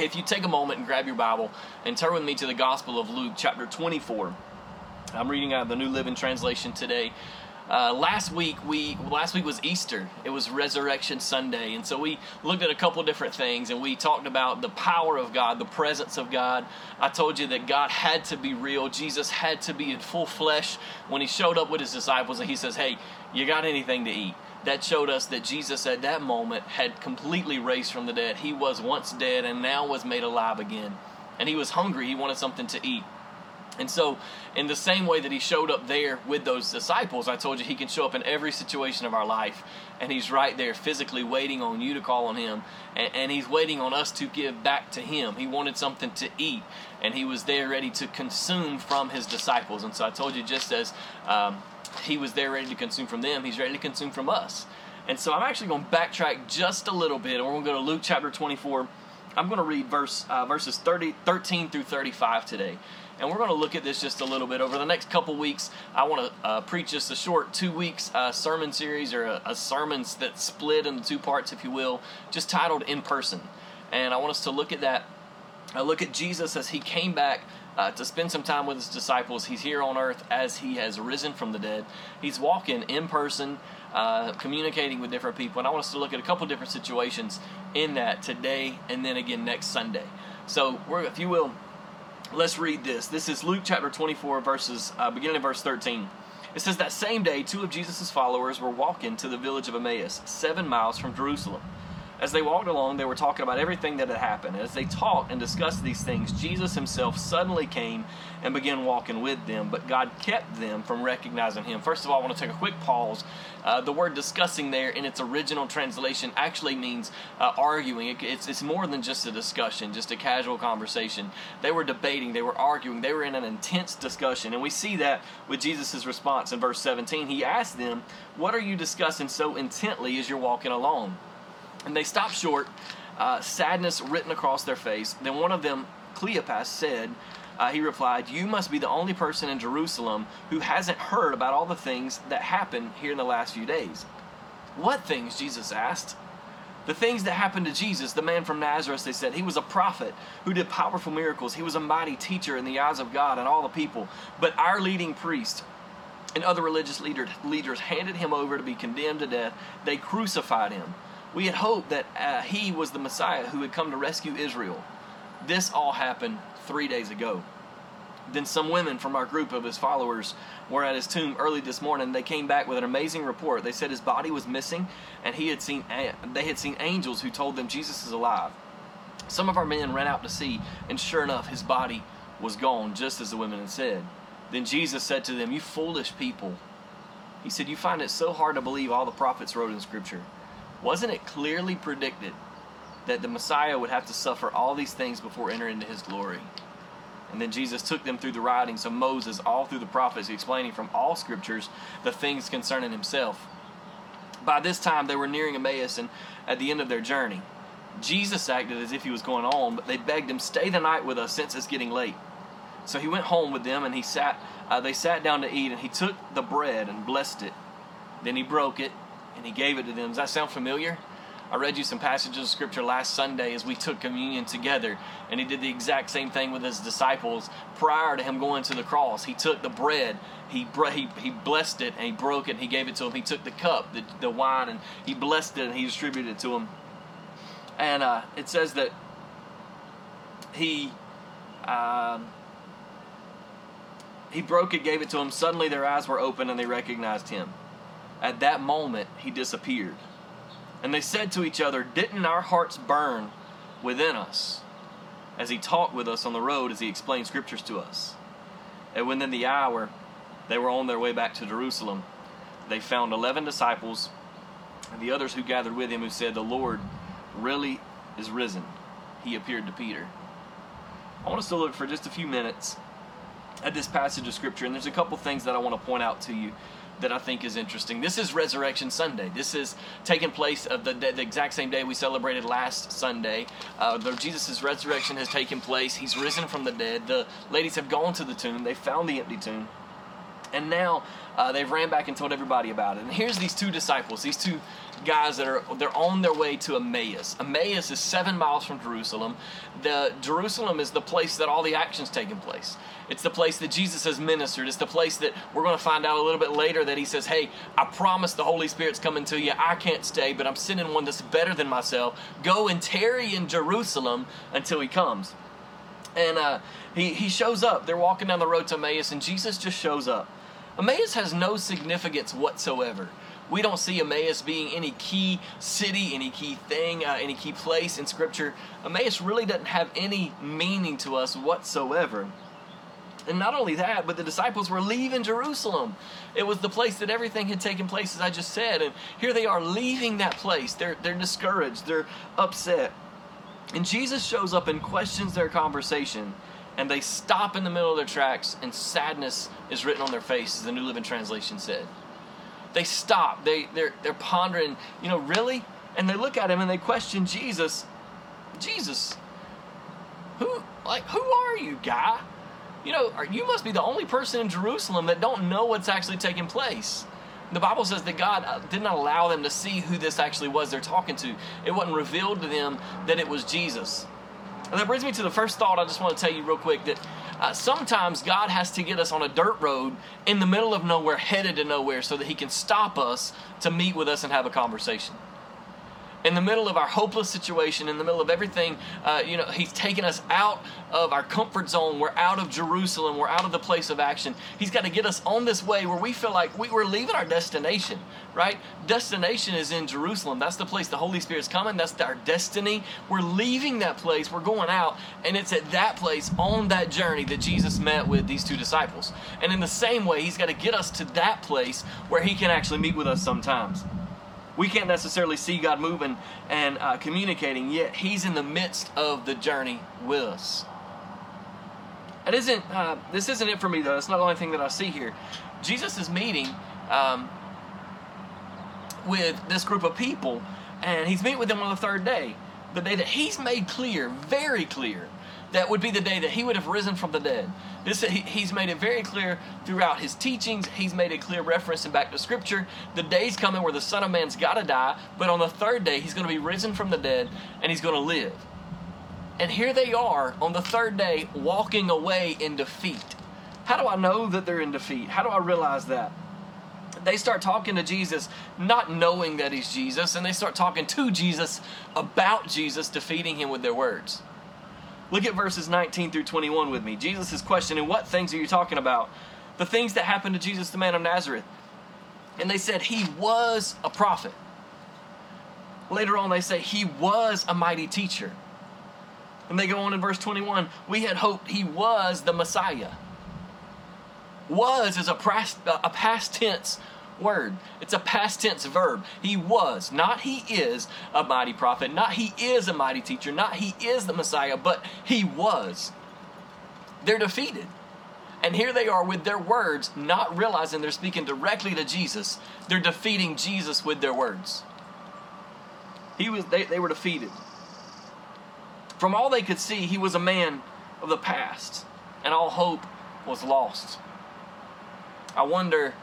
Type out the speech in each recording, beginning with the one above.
If you take a moment and grab your Bible and turn with me to the Gospel of Luke, chapter 24. I'm reading out of the New Living Translation today. Uh, last week we last week was Easter. It was Resurrection Sunday, and so we looked at a couple different things, and we talked about the power of God, the presence of God. I told you that God had to be real. Jesus had to be in full flesh when He showed up with His disciples, and He says, "Hey, you got anything to eat?" That showed us that Jesus at that moment had completely raised from the dead. He was once dead and now was made alive again. And he was hungry, he wanted something to eat. And so, in the same way that he showed up there with those disciples, I told you he can show up in every situation of our life. And he's right there physically waiting on you to call on him. And, and, he's waiting on us to give back to him. He wanted something to eat. And he was there ready to consume from his disciples. And so I told you, just as um, he was there ready to consume from them, he's ready to consume from us. And so I'm actually going to backtrack just a little bit, and we're going to go to Luke chapter 24. I'm going to read verse uh, verses 30, 13 through 35 today. And we're going to look at this just a little bit. Over the next couple weeks, I want to uh, preach just a short two weeks uh, sermon series or a, a sermons that split into two parts, if you will, just titled In Person. And I want us to look at that. I look at Jesus as he came back uh, to spend some time with his disciples. He's here on earth as he has risen from the dead. He's walking in person, uh, communicating with different people. And I want us to look at a couple different situations in that today and then again next Sunday. So, if you will, let's read this. This is Luke chapter 24, verses uh, beginning in verse 13. It says that same day, two of Jesus' followers were walking to the village of Emmaus, seven miles from Jerusalem. As they walked along, they were talking about everything that had happened. As they talked and discussed these things, Jesus himself suddenly came and began walking with them, but God kept them from recognizing him. First of all, I want to take a quick pause. Uh, the word discussing there in its original translation actually means uh, arguing. It, it's, it's more than just a discussion, just a casual conversation. They were debating, they were arguing, they were in an intense discussion. And we see that with Jesus' response in verse 17. He asked them, What are you discussing so intently as you're walking along? And they stopped short, uh, sadness written across their face. Then one of them, Cleopas, said, uh, he replied, You must be the only person in Jerusalem who hasn't heard about all the things that happened here in the last few days. What things? Jesus asked. The things that happened to Jesus, the man from Nazareth, they said. He was a prophet who did powerful miracles. He was a mighty teacher in the eyes of God and all the people. But our leading priest and other religious leader, leaders handed him over to be condemned to death. They crucified him. We had hoped that uh, he was the Messiah who had come to rescue Israel. This all happened three days ago. Then some women from our group of his followers were at his tomb early this morning. They came back with an amazing report. They said his body was missing, and he had seen they had seen angels who told them Jesus is alive. Some of our men ran out to see, and sure enough, his body was gone, just as the women had said. Then Jesus said to them, "You foolish people." He said, "You find it so hard to believe all the prophets wrote in Scripture." Wasn't it clearly predicted that the Messiah would have to suffer all these things before entering into his glory? And then Jesus took them through the writings of Moses, all through the prophets, explaining from all scriptures the things concerning himself. By this time, they were nearing Emmaus and at the end of their journey. Jesus acted as if he was going on, but they begged him, "Stay the night with us, since it's getting late." So he went home with them, and he sat. Uh, they sat down to eat, and he took the bread and blessed it. Then he broke it and he gave it to them. Does that sound familiar? I read you some passages of scripture last Sunday as we took communion together, and he did the exact same thing with his disciples prior to him going to the cross. He took the bread, he he, he blessed it, and he broke it, and he gave it to him. He took the cup, the, the wine, and he blessed it, and he distributed it to them. And uh, it says that he um, he broke it, gave it to him. Suddenly their eyes were open, and they recognized him. At that moment, he disappeared. And they said to each other, Didn't our hearts burn within us as he talked with us on the road as he explained scriptures to us? And within the hour, they were on their way back to Jerusalem. They found 11 disciples and the others who gathered with him who said, The Lord really is risen. He appeared to Peter. I want us to look for just a few minutes at this passage of Scripture, and there's a couple things that I want to point out to you that I think is interesting. This is Resurrection Sunday. This is taking place of the, the exact same day we celebrated last Sunday. Uh, Jesus' resurrection has taken place. He's risen from the dead. The ladies have gone to the tomb. They found the empty tomb. And now uh, they've ran back and told everybody about it. And here's these two disciples, these two guys that are they're on their way to Emmaus. Emmaus is seven miles from Jerusalem. The Jerusalem is the place that all the action's taking place. It's the place that Jesus has ministered. It's the place that we're going to find out a little bit later that he says, "Hey, I promise the Holy Spirit's coming to you. I can't stay, but I'm sending one that's better than myself. Go and tarry in Jerusalem until he comes." And uh, he he shows up. They're walking down the road to Emmaus, and Jesus just shows up. Emmaus has no significance whatsoever we don't see Emmaus being any key city, any key thing, uh, any key place in Scripture. Emmaus really doesn't have any meaning to us whatsoever. And not only that, but the disciples were leaving Jerusalem. It was the place that everything had taken place, as I just said. And here they are leaving that place. They're, they're discouraged, they're upset. And Jesus shows up and questions their conversation. And they stop in the middle of their tracks, and sadness is written on their faces, the New Living Translation said they stop. They they're they're pondering, you know, really? And they look at him and they question Jesus. Jesus, who like who are you, guy? You know, you must be the only person in Jerusalem that don't know what's actually taking place. The Bible says that God uh, did not allow them to see who this actually was they're talking to. It wasn't revealed to them that it was Jesus. And that brings me to the first thought I just want to tell you real quick that uh, sometimes God has to get us on a dirt road in the middle of nowhere, headed to nowhere, so that He can stop us to meet with us and have a conversation in the middle of our hopeless situation, in the middle of everything, uh, you know, He's taken us out of our comfort zone. We're out of Jerusalem. We're out of the place of action. He's got to get us on this way where we feel like we, we're leaving our destination, right? Destination is in Jerusalem. That's the place the Holy Spirit's coming. That's our destiny. We're leaving that place. We're going out. And it's at that place, on that journey, that Jesus met with these two disciples. And in the same way, He's got to get us to that place where He can actually meet with us sometimes we can't necessarily see God moving and uh, communicating, yet He's in the midst of the journey with us. It isn't. Uh, this isn't it for me though. It's not the only thing that I see here. Jesus is meeting um, with this group of people, and He's meeting with them on the third day, the day that He's made clear, very clear, that would be the day that he would have risen from the dead. This, he, he's made it very clear throughout his teachings. He's made a clear reference and back to Scripture. The day's coming where the Son of Man's got to die, but on the third day, he's going to be risen from the dead and he's going to live. And here they are on the third day walking away in defeat. How do I know that they're in defeat? How do I realize that? They start talking to Jesus, not knowing that he's Jesus, and they start talking to Jesus about Jesus, defeating him with their words. Look at verses 19 through 21 with me. Jesus is questioning, What things are you talking about? The things that happened to Jesus, the man of Nazareth. And they said, He was a prophet. Later on, they say, He was a mighty teacher. And they go on in verse 21 We had hoped He was the Messiah. Was is a past, a past tense word. It's a past tense verb. He was, not he is a mighty prophet, not he is a mighty teacher, not he is the Messiah, but he was. They're defeated. And here they are with their words, not realizing they're speaking directly to Jesus. They're defeating Jesus with their words. He was they, they were defeated. From all they could see, he was a man of the past, and all hope was lost. I wonder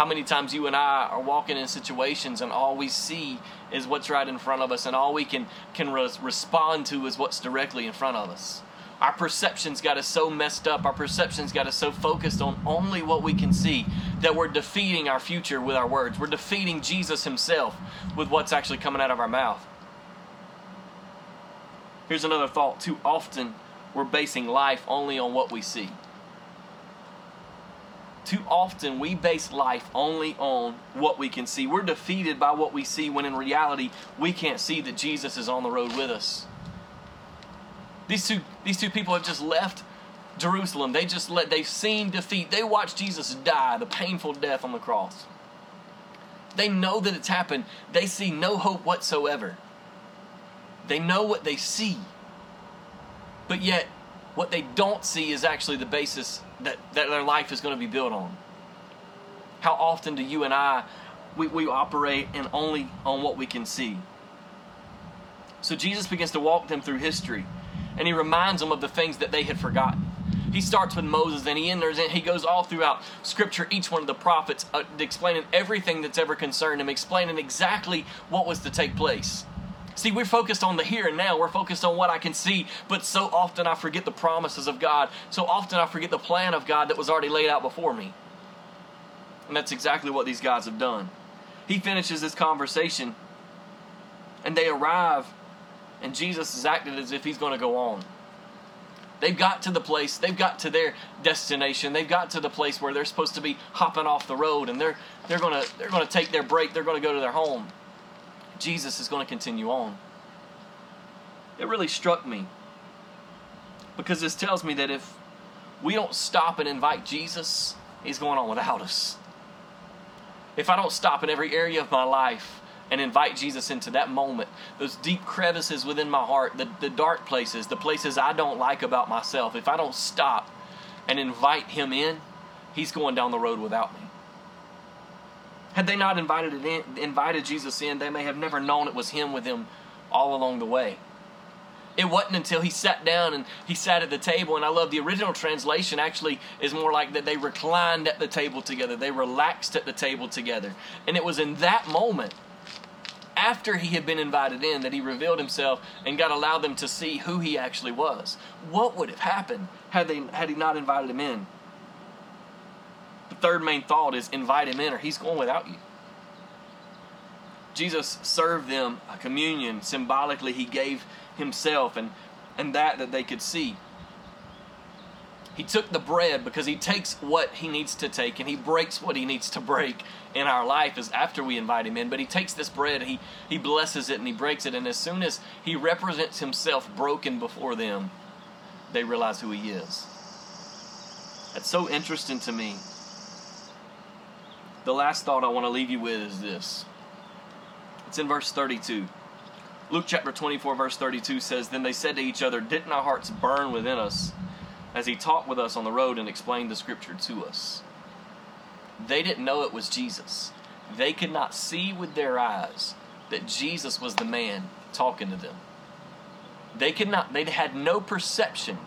how many times you and I are walking in situations and all we see is what's right in front of us and all we can, can res- respond to is what's directly in front of us. Our perceptions got us so messed up, our perceptions got us so focused on only what we can see that we're defeating our future with our words. We're defeating Jesus himself with what's actually coming out of our mouth. Here's another thought. Too often, we're basing life only on what we see. Too often we base life only on what we can see. We're defeated by what we see when in reality we can't see that Jesus is on the road with us. These two, these two people have just left Jerusalem. They just let they've seen defeat. They watched Jesus die, the painful death on the cross. They know that it's happened. They see no hope whatsoever. They know what they see. But yet, what they don't see is actually the basis that, that their life is going to be built on. How often do you and I we, we operate and only on what we can see? So Jesus begins to walk them through history and he reminds them of the things that they had forgotten. He starts with Moses and he enters and he goes all throughout scripture, each one of the prophets, uh, explaining everything that's ever concerned him, explaining exactly what was to take place. See, we're focused on the here and now. We're focused on what I can see, but so often I forget the promises of God. So often I forget the plan of God that was already laid out before me. And that's exactly what these guys have done. He finishes this conversation, and they arrive, and Jesus is acting as if he's going to go on. They've got to the place, they've got to their destination, they've got to the place where they're supposed to be hopping off the road, and they're they're gonna they're gonna take their break, they're gonna go to their home. Jesus is going to continue on. It really struck me because this tells me that if we don't stop and invite Jesus, He's going on without us. If I don't stop in every area of my life and invite Jesus into that moment, those deep crevices within my heart, the, the dark places, the places I don't like about myself, if I don't stop and invite Him in, He's going down the road without me. Had they not invited, in, invited Jesus in, they may have never known it was Him with them all along the way. It wasn't until he sat down and he sat at the table, and I love the original translation actually is more like that they reclined at the table together, they relaxed at the table together. And it was in that moment, after he had been invited in, that he revealed himself and God allowed them to see who he actually was. What would have happened had, they, had he not invited him in? The third main thought is invite him in or he's going without you. Jesus served them a communion. Symbolically, he gave himself and, and that that they could see. He took the bread because he takes what he needs to take and he breaks what he needs to break in our life is after we invite him in. But he takes this bread, he, he blesses it and he breaks it. And as soon as he represents himself broken before them, they realize who he is. That's so interesting to me. The last thought I want to leave you with is this it's in verse 32. Luke chapter 24, verse 32 says, Then they said to each other, Didn't our hearts burn within us as he talked with us on the road and explained the scripture to us? They didn't know it was Jesus. They could not see with their eyes that Jesus was the man talking to them. They could not, they had no perception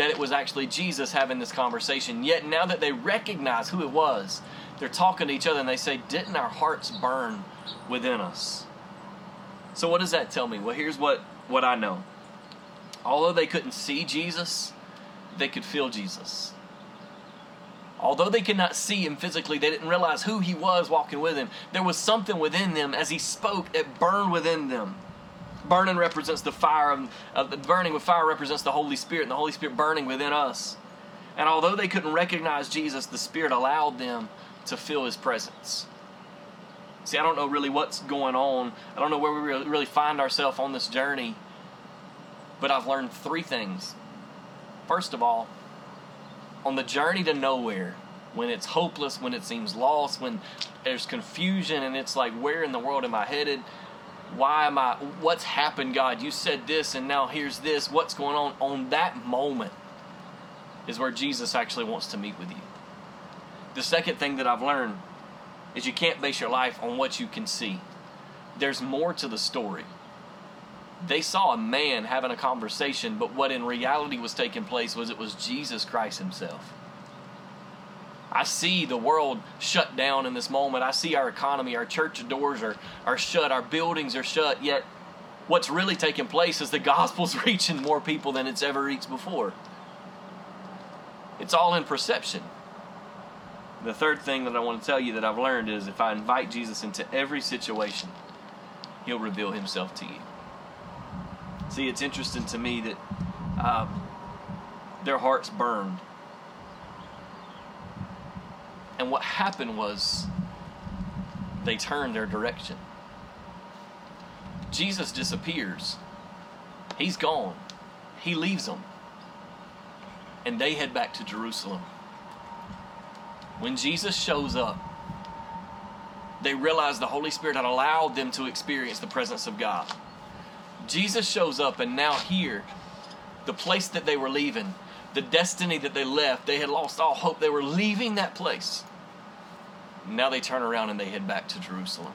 that it was actually Jesus having this conversation. Yet now that they recognize who it was, they're talking to each other and they say, Didn't our hearts burn within us? So what does that tell me? Well, here's what, what I know. Although they couldn't see Jesus, they could feel Jesus. Although they could not see him physically, they didn't realize who he was walking with him. There was something within them as he spoke, it burned within them. Burning represents the fire of, the burning with fire represents the Holy Spirit, and the Holy Spirit burning within us. And although they couldn't recognize Jesus, the Spirit allowed them to feel his presence. See, I don't know really what's going on. I don't know where we really find ourselves on this journey. But I've learned three things. First of all, on the journey to nowhere, when it's hopeless, when it seems lost, when there's confusion and it's like, where in the world am I headed? Why am I, what's happened, God? You said this and now here's this. What's going on? On that moment is where Jesus actually wants to meet with you. The second thing that I've learned is you can't base your life on what you can see. There's more to the story. They saw a man having a conversation, but what in reality was taking place was it was Jesus Christ Himself. I see the world shut down in this moment. I see our economy, our church doors are, are shut, our buildings are shut, yet what's really taking place is the gospel's reaching more people than it's ever reached before. It's all in perception. The third thing that I want to tell you that I've learned is if I invite Jesus into every situation, He'll reveal Himself to you. See, it's interesting to me that um, their hearts burned. And what happened was they turned their direction. Jesus disappears. He's gone. He leaves them. And they head back to Jerusalem. When Jesus shows up, they realize the Holy Spirit had allowed them to experience the presence of God. Jesus shows up, and now here, the place that they were leaving, the destiny that they left, they had lost all hope. They were leaving that place. Now they turn around and they head back to Jerusalem.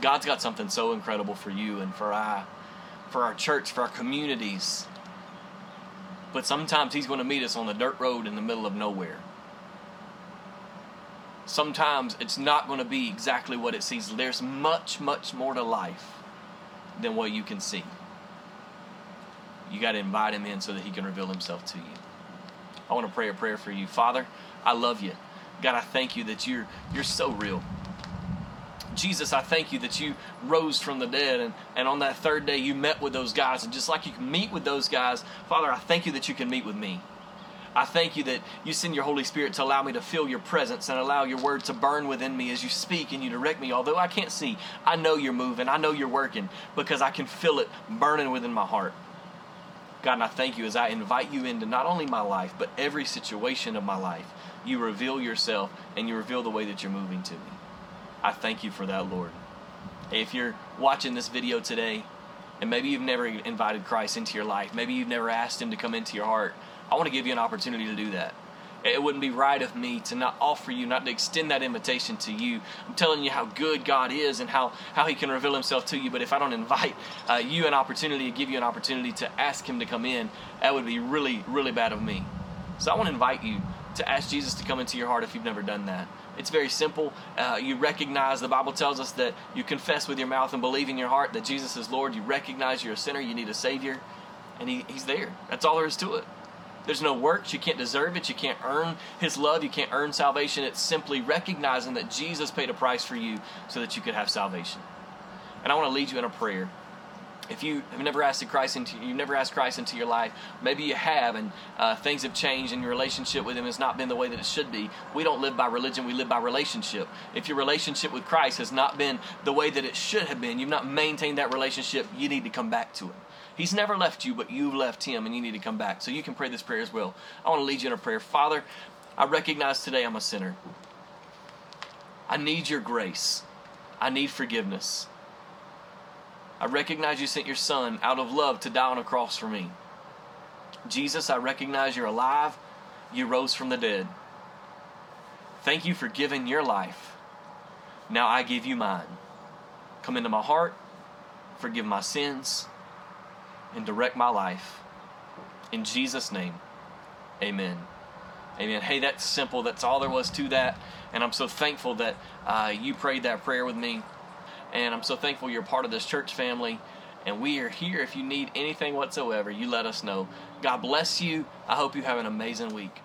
God's got something so incredible for you and for I, for our church, for our communities. But sometimes He's going to meet us on the dirt road in the middle of nowhere sometimes it's not going to be exactly what it seems. There's much, much more to life than what you can see. You got to invite him in so that he can reveal himself to you. I want to pray a prayer for you. Father, I love you. God, I thank you that you're you're so real. Jesus, I thank you that you rose from the dead and, and on that third day you met with those guys. And just like you can meet with those guys, Father, I thank you that you can meet with me. I thank you that you send your Holy Spirit to allow me to feel your presence and allow your word to burn within me as you speak and you direct me. Although I can't see, I know you're moving, I know you're working because I can feel it burning within my heart. God, and I thank you as I invite you into not only my life, but every situation of my life. You reveal yourself and you reveal the way that you're moving to me. I thank you for that, Lord. If you're watching this video today, and maybe you've never invited Christ into your life, maybe you've never asked Him to come into your heart, I want to give you an opportunity to do that. It wouldn't be right of me to not offer you, not to extend that invitation to you. I'm telling you how good God is and how, how He can reveal Himself to you. But if I don't invite uh, you an opportunity to give you an opportunity to ask Him to come in, that would be really, really bad of me. So I want to invite you to ask Jesus to come into your heart if you've never done that. It's very simple. Uh, you recognize, the Bible tells us that you confess with your mouth and believe in your heart that Jesus is Lord. You recognize you're a sinner, you need a Savior, and he, He's there. That's all there is to it. There's no works. You can't deserve it. You can't earn His love. You can't earn salvation. It's simply recognizing that Jesus paid a price for you so that you could have salvation. And I want to lead you in a prayer. If you have never asked Christ into, you've never asked Christ into your life, maybe you have, and uh, things have changed, and your relationship with Him has not been the way that it should be. We don't live by religion; we live by relationship. If your relationship with Christ has not been the way that it should have been, you've not maintained that relationship. You need to come back to it. He's never left you, but you've left him, and you need to come back. So you can pray this prayer as well. I want to lead you in a prayer. Father, I recognize today I'm a sinner. I need your grace. I need forgiveness. I recognize you sent your son out of love to die on a cross for me. Jesus, I recognize you're alive. You rose from the dead. Thank you for giving your life. Now I give you mine. Come into my heart, forgive my sins, and direct my life. In Jesus' name, amen. Amen. Hey, that's simple. That's all there was to that. And I'm so thankful that uh, you prayed that prayer with me. And I'm so thankful you're part of this church family. And we are here. If you need anything whatsoever, you let us know. God bless you. I hope you have an amazing week.